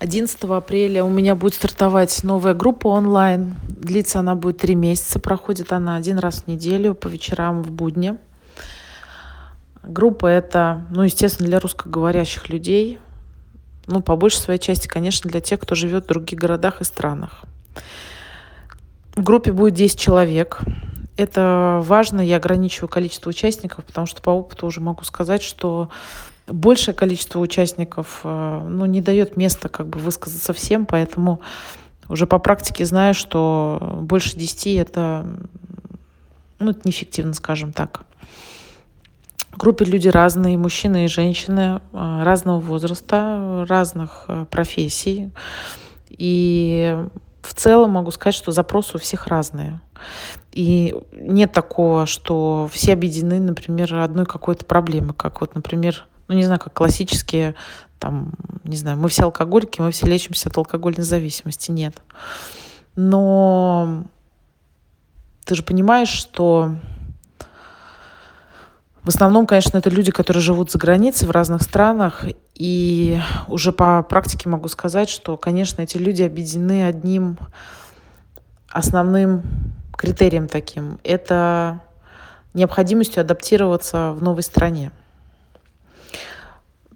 11 апреля у меня будет стартовать новая группа онлайн. Длится она будет три месяца, проходит она один раз в неделю по вечерам в будни. Группа это, ну, естественно, для русскоговорящих людей. Ну, по большей своей части, конечно, для тех, кто живет в других городах и странах. В группе будет 10 человек. Это важно, я ограничиваю количество участников, потому что по опыту уже могу сказать, что большее количество участников э, ну, не дает места как бы высказаться всем, поэтому уже по практике знаю, что больше 10 это, ну, это неэффективно, скажем так. В группе люди разные, мужчины и женщины, э, разного возраста, разных э, профессий. И в целом могу сказать, что запросы у всех разные. И нет такого, что все объединены, например, одной какой-то проблемой, как вот, например, ну, не знаю, как классические, там, не знаю, мы все алкоголики, мы все лечимся от алкогольной зависимости. Нет. Но ты же понимаешь, что в основном, конечно, это люди, которые живут за границей в разных странах. И уже по практике могу сказать, что, конечно, эти люди объединены одним основным критерием таким. Это необходимостью адаптироваться в новой стране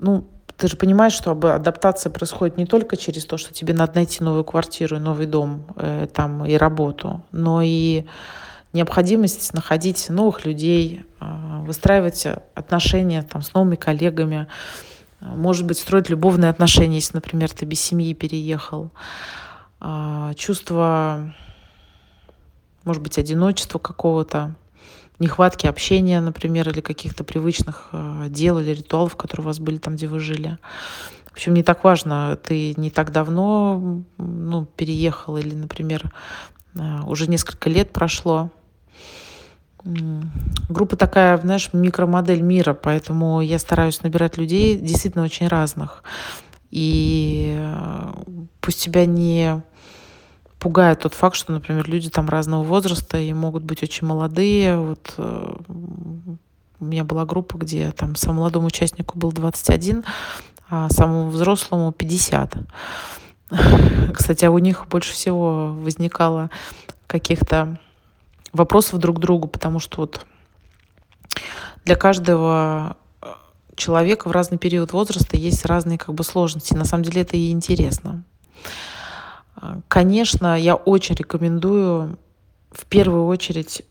ну, ты же понимаешь, что адаптация происходит не только через то, что тебе надо найти новую квартиру, новый дом э, там, и работу, но и необходимость находить новых людей, э, выстраивать отношения там, с новыми коллегами, может быть, строить любовные отношения, если, например, ты без семьи переехал. Э, чувство, может быть, одиночества какого-то, нехватки общения, например, или каких-то привычных э, дел или ритуалов, которые у вас были там, где вы жили. В общем, не так важно, ты не так давно ну, переехал или, например, э, уже несколько лет прошло. Группа такая, знаешь, микромодель мира, поэтому я стараюсь набирать людей действительно очень разных. И э, пусть тебя не пугает тот факт, что, например, люди там разного возраста и могут быть очень молодые. Вот э, у меня была группа, где там самому молодому участнику был 21, а самому взрослому 50. Кстати, а у них больше всего возникало каких-то вопросов друг к другу, потому что вот для каждого человека в разный период возраста есть разные как бы сложности. На самом деле это и интересно. Конечно, я очень рекомендую в первую очередь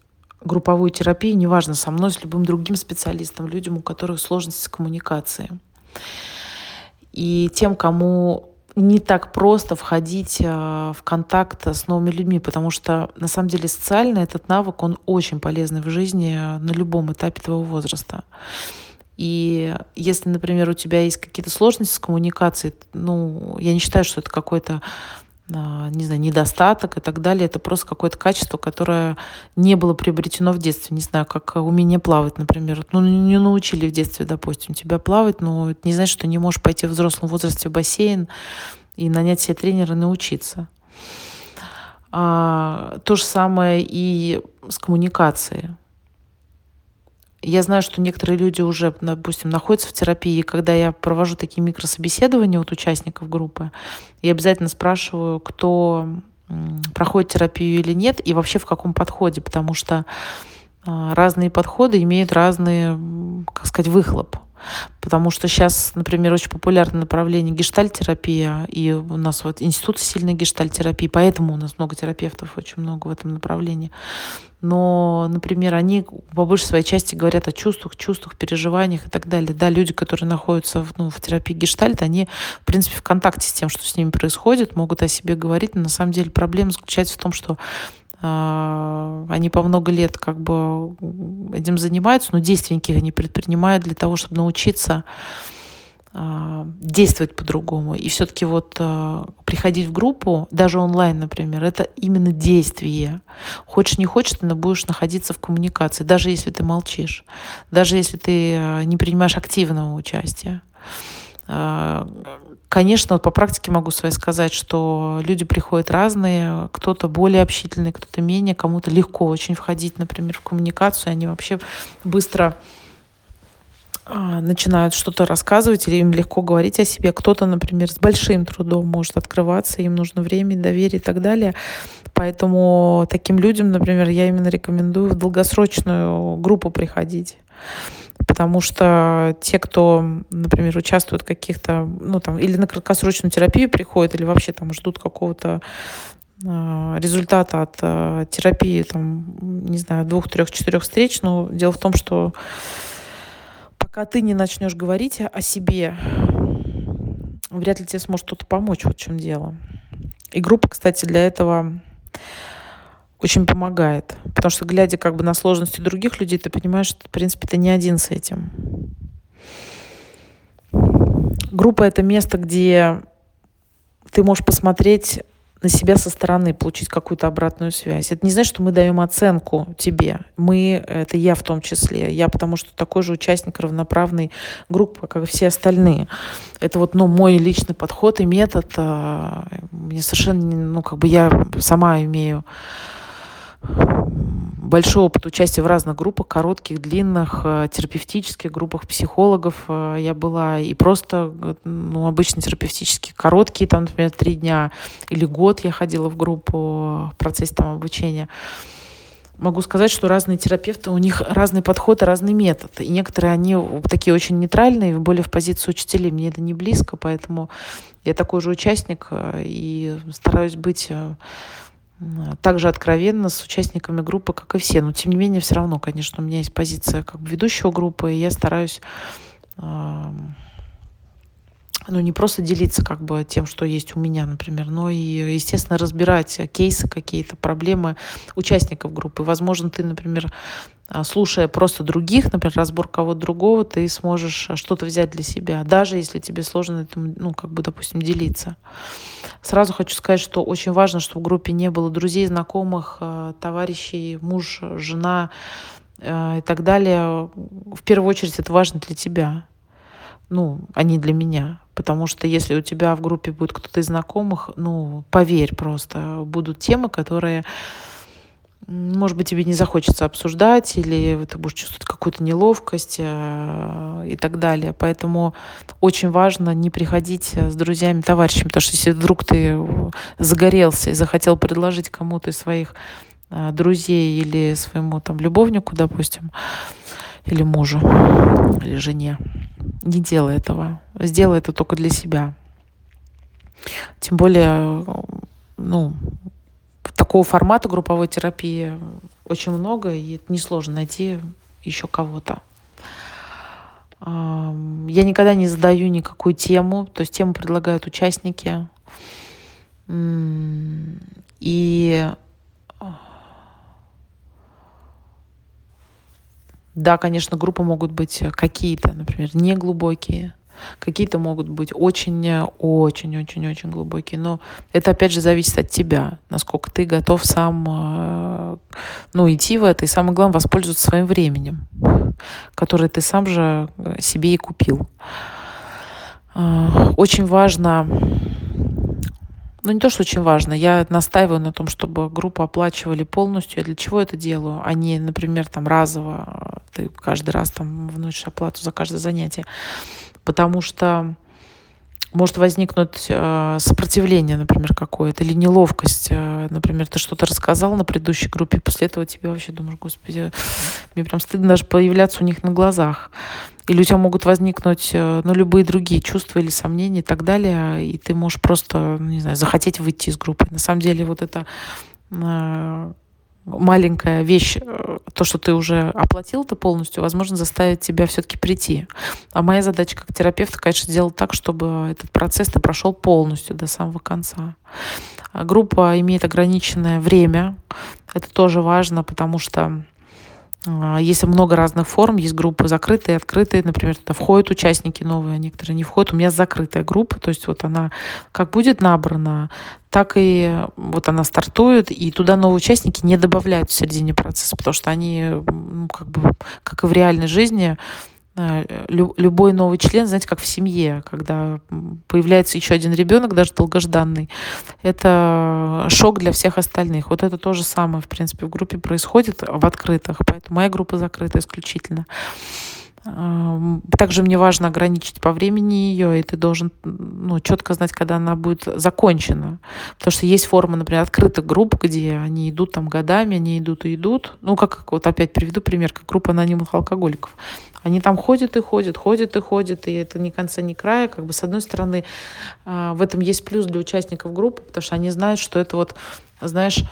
групповую терапию, неважно, со мной, с любым другим специалистом, людям, у которых сложности с коммуникацией. И тем, кому не так просто входить а, в контакт с новыми людьми, потому что на самом деле социально этот навык, он очень полезный в жизни на любом этапе твоего возраста. И если, например, у тебя есть какие-то сложности с коммуникацией, ну, я не считаю, что это какой-то а, не знаю, недостаток и так далее. Это просто какое-то качество, которое не было приобретено в детстве. Не знаю, как умение плавать, например. Ну, не научили в детстве, допустим, тебя плавать, но это не значит, что не можешь пойти в взрослом возрасте в бассейн и нанять себе тренера научиться. А, то же самое и с коммуникацией. Я знаю, что некоторые люди уже, допустим, находятся в терапии, и когда я провожу такие микрособеседования от участников группы, я обязательно спрашиваю, кто проходит терапию или нет, и вообще в каком подходе, потому что а, разные подходы имеют разный, как сказать, выхлоп. Потому что сейчас, например, очень популярное направление гештальтерапия, и у нас вот институт сильной гештальтерапии, поэтому у нас много терапевтов, очень много в этом направлении но, например, они по большей своей части говорят о чувствах, чувствах, переживаниях и так далее. Да, люди, которые находятся в, ну, в терапии гештальт, они, в принципе, в контакте с тем, что с ними происходит, могут о себе говорить, но на самом деле проблема заключается в том, что э, они по много лет как бы этим занимаются, но действий никаких не предпринимают для того, чтобы научиться а, действовать по-другому. И все-таки вот а, приходить в группу, даже онлайн, например, это именно действие. Хочешь, не хочешь, ты будешь находиться в коммуникации, даже если ты молчишь, даже если ты а, не принимаешь активного участия. Конечно, вот по практике могу своей сказать, что люди приходят разные, кто-то более общительный, кто-то менее, кому-то легко очень входить, например, в коммуникацию, они вообще быстро а, начинают что-то рассказывать или им легко говорить о себе. Кто-то, например, с большим трудом может открываться, им нужно время, доверие и так далее. Поэтому таким людям, например, я именно рекомендую в долгосрочную группу приходить. Потому что те, кто, например, участвуют в каких-то, ну там, или на краткосрочную терапию приходят, или вообще там ждут какого-то а, результата от а, терапии, там, не знаю, двух, трех, четырех встреч. Но дело в том, что пока ты не начнешь говорить о себе, вряд ли тебе сможет кто-то помочь, вот в чем дело. И группа, кстати, для этого очень помогает. Потому что, глядя как бы на сложности других людей, ты понимаешь, что, в принципе, ты не один с этим. Группа — это место, где ты можешь посмотреть на себя со стороны, получить какую-то обратную связь. Это не значит, что мы даем оценку тебе. Мы, это я в том числе. Я потому что такой же участник равноправной группы, как и все остальные. Это вот ну, мой личный подход и метод. А, мне совершенно, ну, как бы я сама имею большой опыт участия в разных группах, коротких, длинных, э, терапевтических группах психологов. Э, я была и просто, ну, обычно терапевтические, короткие, там, например, три дня или год я ходила в группу в процессе там обучения. Могу сказать, что разные терапевты, у них разный подход и разный метод. И некоторые, они такие очень нейтральные, более в позиции учителей. Мне это не близко, поэтому я такой же участник э, и стараюсь быть также откровенно с участниками группы, как и все. Но тем не менее, все равно, конечно, у меня есть позиция как ведущего группы, и я стараюсь ну, не просто делиться как бы тем, что есть у меня, например, но и, естественно, разбирать кейсы какие-то, проблемы участников группы. Возможно, ты, например, слушая просто других, например, разбор кого-то другого, ты сможешь а, что-то взять для себя, даже если тебе сложно этим, ну, как бы, допустим, делиться. Сразу хочу сказать, что очень важно, чтобы в группе не было друзей, знакомых, а, товарищей, муж, жена и так далее. В первую очередь это важно для тебя, ну, а не для меня. Потому что если у тебя в группе будет кто-то из знакомых, ну, поверь просто, будут темы, которые может быть, тебе не захочется обсуждать, или ты будешь чувствовать какую-то неловкость э, и так далее. Поэтому очень важно не приходить с друзьями, товарищами, потому что если вдруг ты загорелся и захотел предложить кому-то из своих э, друзей или своему там любовнику, допустим, или мужу, или жене, не делай этого. Сделай это только для себя. Тем более, ну, такого формата групповой терапии очень много, и это несложно найти еще кого-то. Я никогда не задаю никакую тему, то есть тему предлагают участники. И да, конечно, группы могут быть какие-то, например, неглубокие, Какие-то могут быть очень-очень-очень-очень глубокие, но это опять же зависит от тебя, насколько ты готов сам э, ну, идти в это и самое главное воспользоваться своим временем, которое ты сам же себе и купил. Э, очень важно ну, не то, что очень важно. Я настаиваю на том, чтобы группу оплачивали полностью. Я для чего это делаю? А не, например, там разово. Ты каждый раз там вносишь оплату за каждое занятие потому что может возникнуть э, сопротивление, например, какое-то, или неловкость. Э, например, ты что-то рассказал на предыдущей группе, после этого тебе вообще думаешь, господи, мне прям стыдно даже появляться у них на глазах. Или у тебя могут возникнуть э, ну, любые другие чувства или сомнения и так далее, и ты можешь просто, ну, не знаю, захотеть выйти из группы. На самом деле вот это маленькая вещь, э, то, что ты уже оплатил ты полностью, возможно, заставит тебя все-таки прийти. А моя задача как терапевта, конечно, сделать так, чтобы этот процесс ты прошел полностью до самого конца. А группа имеет ограниченное время. Это тоже важно, потому что а, есть много разных форм, есть группы закрытые, открытые, например, туда входят участники новые, а некоторые не входят. У меня закрытая группа, то есть вот она как будет набрана, так и вот она стартует, и туда новые участники не добавляют в середине процесса, потому что они, ну, как бы, как и в реальной жизни, любой новый член, знаете, как в семье, когда появляется еще один ребенок, даже долгожданный, это шок для всех остальных. Вот это то же самое, в принципе, в группе происходит в открытых, поэтому моя группа закрыта исключительно. Также мне важно ограничить по времени ее, и ты должен ну, четко знать, когда она будет закончена. Потому что есть форма, например, открытых групп, где они идут там годами, они идут и идут. Ну, как вот опять приведу пример, как группа анонимных алкоголиков. Они там ходят и ходят, ходят и ходят, и это ни конца, ни края. Как бы с одной стороны, а, в этом есть плюс для участников группы, потому что они знают, что это вот, знаешь,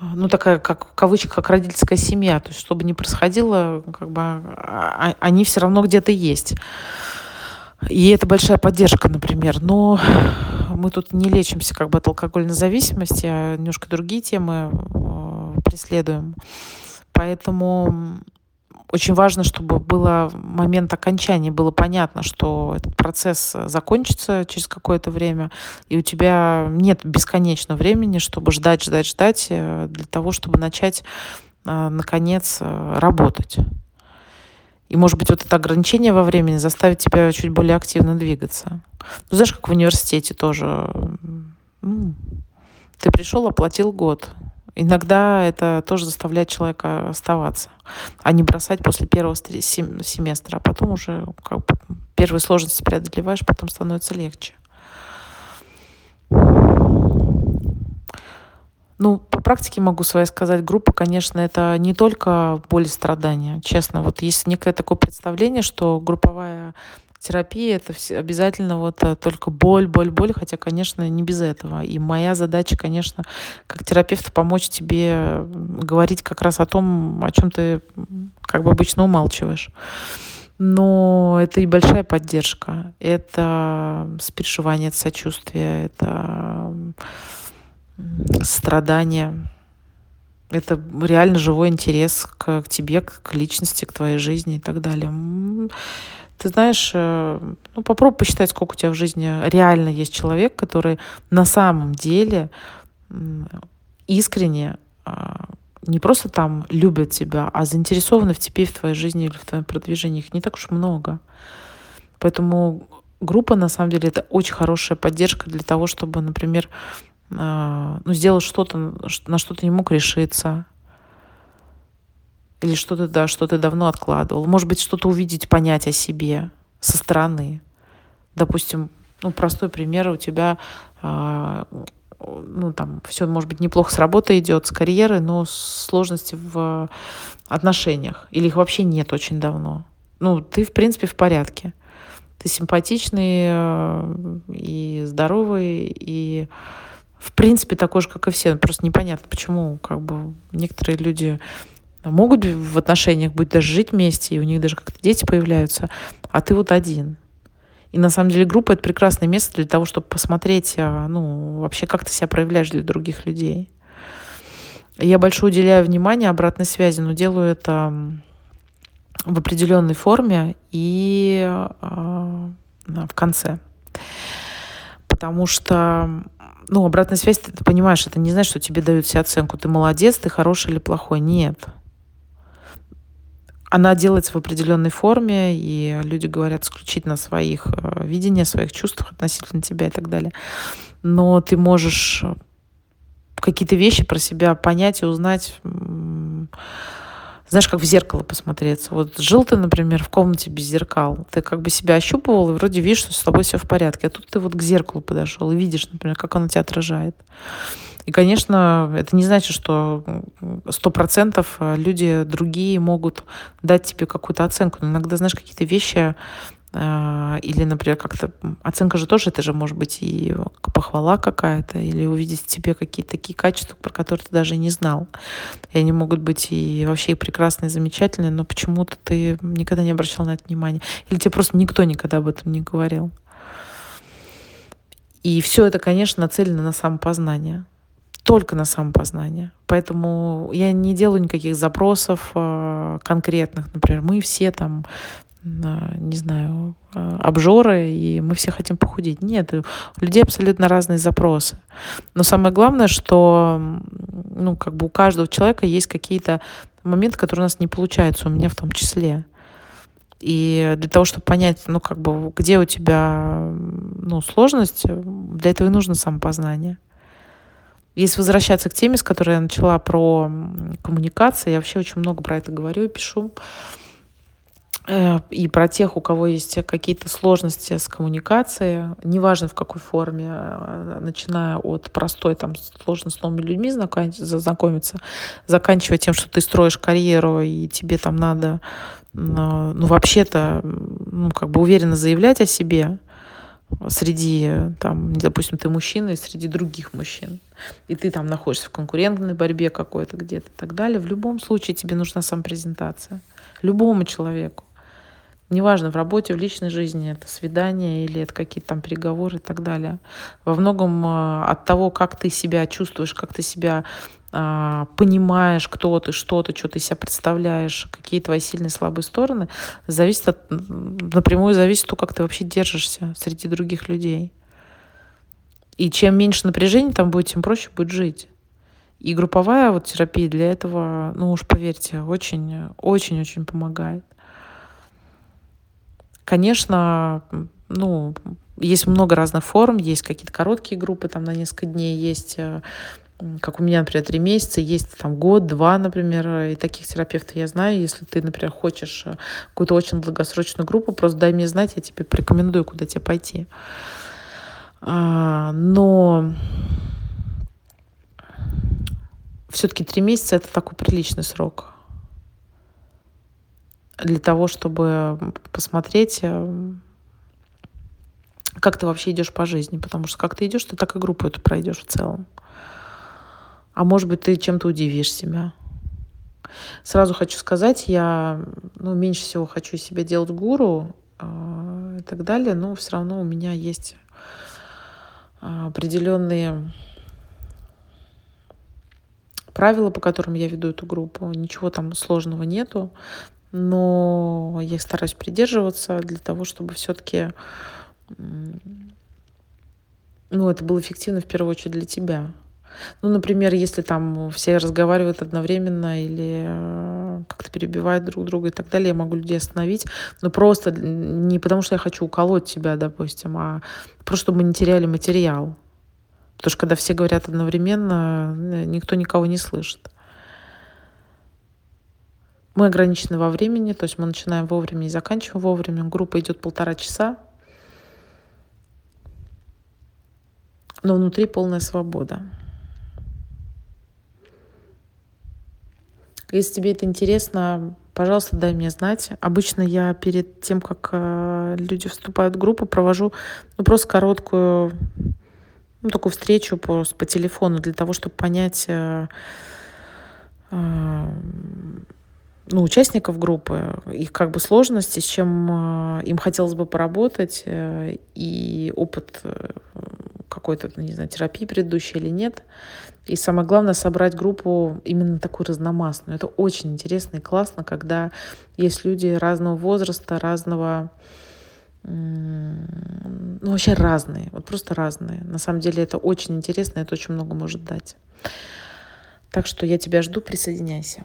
ну, такая, как в кавычках, как родительская семья. То есть, чтобы не происходило, как бы, а, а, они все равно где-то есть. И это большая поддержка, например. Но мы тут не лечимся как бы от алкогольной зависимости, а немножко другие темы преследуем. Поэтому очень важно, чтобы было момент окончания, было понятно, что этот процесс закончится через какое-то время, и у тебя нет бесконечного времени, чтобы ждать, ждать, ждать, э, для того, чтобы начать, э, наконец, э, работать. И, может быть, вот это ограничение во времени заставит тебя чуть более активно двигаться. Ну, знаешь, как в университете тоже. Ты пришел, оплатил год. Иногда это тоже заставляет человека оставаться, а не бросать после первого семестра, а потом уже как бы, первые сложности преодолеваешь, потом становится легче. Ну, по практике могу своей сказать, группа, конечно, это не только боль и страдания. Честно, вот есть некое такое представление, что групповая терапия это все, обязательно вот э, только боль, боль, боль, хотя, конечно, не без этого. И моя задача, конечно, как терапевта помочь тебе говорить как раз о том, о чем ты как бы обычно умалчиваешь. Но это и большая поддержка, это спереживание, это сочувствие, это страдание, это реально живой интерес к, к тебе, к, к личности, к твоей жизни и так далее. Ты знаешь, э, ну попробуй посчитать, сколько у тебя в жизни реально есть человек, который на самом деле искренне а, не просто там любят тебя, а заинтересованы в тебе, в твоей жизни или в твоем продвижении. Их не так уж много. Поэтому группа, на самом деле, это очень хорошая поддержка для того, чтобы, например, а, ну, сделать что-то, на что ты не мог решиться, или что-то, да, что ты давно откладывал. Может быть, что-то увидеть, понять о себе со стороны. Допустим, ну, простой пример, у тебя, э, ну, там, все, может быть, неплохо с работой идет, с карьерой, но сложности в отношениях. Или их вообще нет очень давно. Ну, ты, в принципе, в порядке. Ты симпатичный э, и здоровый, и в принципе такой же, как и все. Просто непонятно, почему как бы некоторые люди могут в отношениях быть даже жить вместе, и у них даже как-то дети появляются, а ты вот один. И на самом деле группа — это прекрасное место для того, чтобы посмотреть, а, ну, вообще, как ты себя проявляешь для других людей. Я большое уделяю внимание обратной связи, но делаю это в определенной форме и э, в конце. Потому что ну, обратная связь, ты, ты понимаешь, это не значит, что тебе дают все оценку. Ты молодец, ты хороший или плохой. Нет она делается в определенной форме, и люди говорят исключительно своих э, видения, своих чувствах относительно тебя и так далее. Но ты можешь э, какие-то вещи про себя понять и узнать, знаешь, как в зеркало посмотреться. Вот жил ты, например, в комнате без зеркал, ты как бы себя ощупывал, и вроде видишь, что с тобой все в порядке, а тут ты вот к зеркалу подошел и видишь, например, как оно тебя отражает. И, конечно, это не значит, что сто процентов э, люди другие могут дать тебе какую-то оценку. Но иногда, знаешь, какие-то вещи э, или, например, как-то оценка же тоже, это же может быть и похвала какая-то, или увидеть в тебе какие-то такие качества, про которые ты даже не знал. И они могут быть и вообще и прекрасные, и замечательные, но почему-то ты никогда не обращал на это внимания. Или тебе просто никто никогда об этом не говорил. И все это, конечно, нацелено на самопознание только на самопознание. Поэтому я не делаю никаких запросов э, конкретных. Например, мы все там, э, не знаю, э, обжоры, и мы все хотим похудеть. Нет, у людей абсолютно разные запросы. Но самое главное, что ну, как бы у каждого человека есть какие-то моменты, которые у нас не получаются, у меня в том числе. И для того, чтобы понять, ну, как бы, где у тебя ну, сложность, для этого и нужно самопознание. Если возвращаться к теме, с которой я начала про коммуникации, я вообще очень много про это говорю и пишу. Э, и про тех, у кого есть какие-то сложности с коммуникацией, неважно в какой форме, э, начиная от простой, там, сложно с новыми людьми знакомиться, заканчивая тем, что ты строишь карьеру, и тебе там надо, ну, вообще-то, ну, как бы уверенно заявлять о себе, среди, там, допустим, ты мужчина и среди других мужчин, и ты там находишься в конкурентной борьбе какой-то где-то и так далее, в любом случае тебе нужна самопрезентация. Любому человеку. Неважно, в работе, в личной жизни, это свидание или это какие-то там переговоры и так далее. Во многом а, от того, как ты себя чувствуешь, как ты себя понимаешь, кто ты, что ты, что ты себя представляешь, какие твои сильные слабые стороны, зависит от, напрямую зависит от того, как ты вообще держишься среди других людей. И чем меньше напряжения там будет, тем проще будет жить. И групповая вот терапия для этого, ну уж поверьте, очень, очень, очень помогает. Конечно, ну, есть много разных форм, есть какие-то короткие группы там на несколько дней, есть э, как у меня, например, три месяца, есть там год, два, например, и таких терапевтов я знаю. Если ты, например, хочешь э, какую-то очень долгосрочную группу, просто дай мне знать, я тебе порекомендую, куда тебе пойти. А, но все-таки три месяца это такой приличный срок для того, чтобы посмотреть, э, как ты вообще идешь по жизни. Потому что как ты идешь, ты так и группу эту пройдешь в целом. А может быть, ты чем-то удивишь себя. Сразу хочу сказать, я ну, меньше всего хочу себя делать гуру э, и так далее, но все равно у меня есть э, определенные правила, по которым я веду эту группу. Ничего там сложного нету но я стараюсь придерживаться для того, чтобы все-таки ну, это было эффективно в первую очередь для тебя. Ну, например, если там все разговаривают одновременно или э, как-то перебивают друг друга и так далее, я могу людей остановить. Но просто не потому, что я хочу уколоть тебя, допустим, а просто чтобы мы не теряли материал. Потому что когда все говорят одновременно, э, никто никого не слышит. Мы ограничены во времени, то есть мы начинаем вовремя и заканчиваем вовремя. Группа идет полтора часа, но внутри полная свобода. Если тебе это интересно, пожалуйста, дай мне знать. Обычно я перед тем, как э, люди вступают в группу, провожу ну, просто короткую ну, такую встречу по, по телефону для того, чтобы понять, э, э, ну, участников группы, их как бы сложности, с чем им хотелось бы поработать, и опыт какой-то, не знаю, терапии предыдущей или нет. И самое главное, собрать группу именно такую разномастную. Это очень интересно и классно, когда есть люди разного возраста, разного ну, вообще разные, вот просто разные. На самом деле это очень интересно, это очень много может дать. Так что я тебя жду, присоединяйся.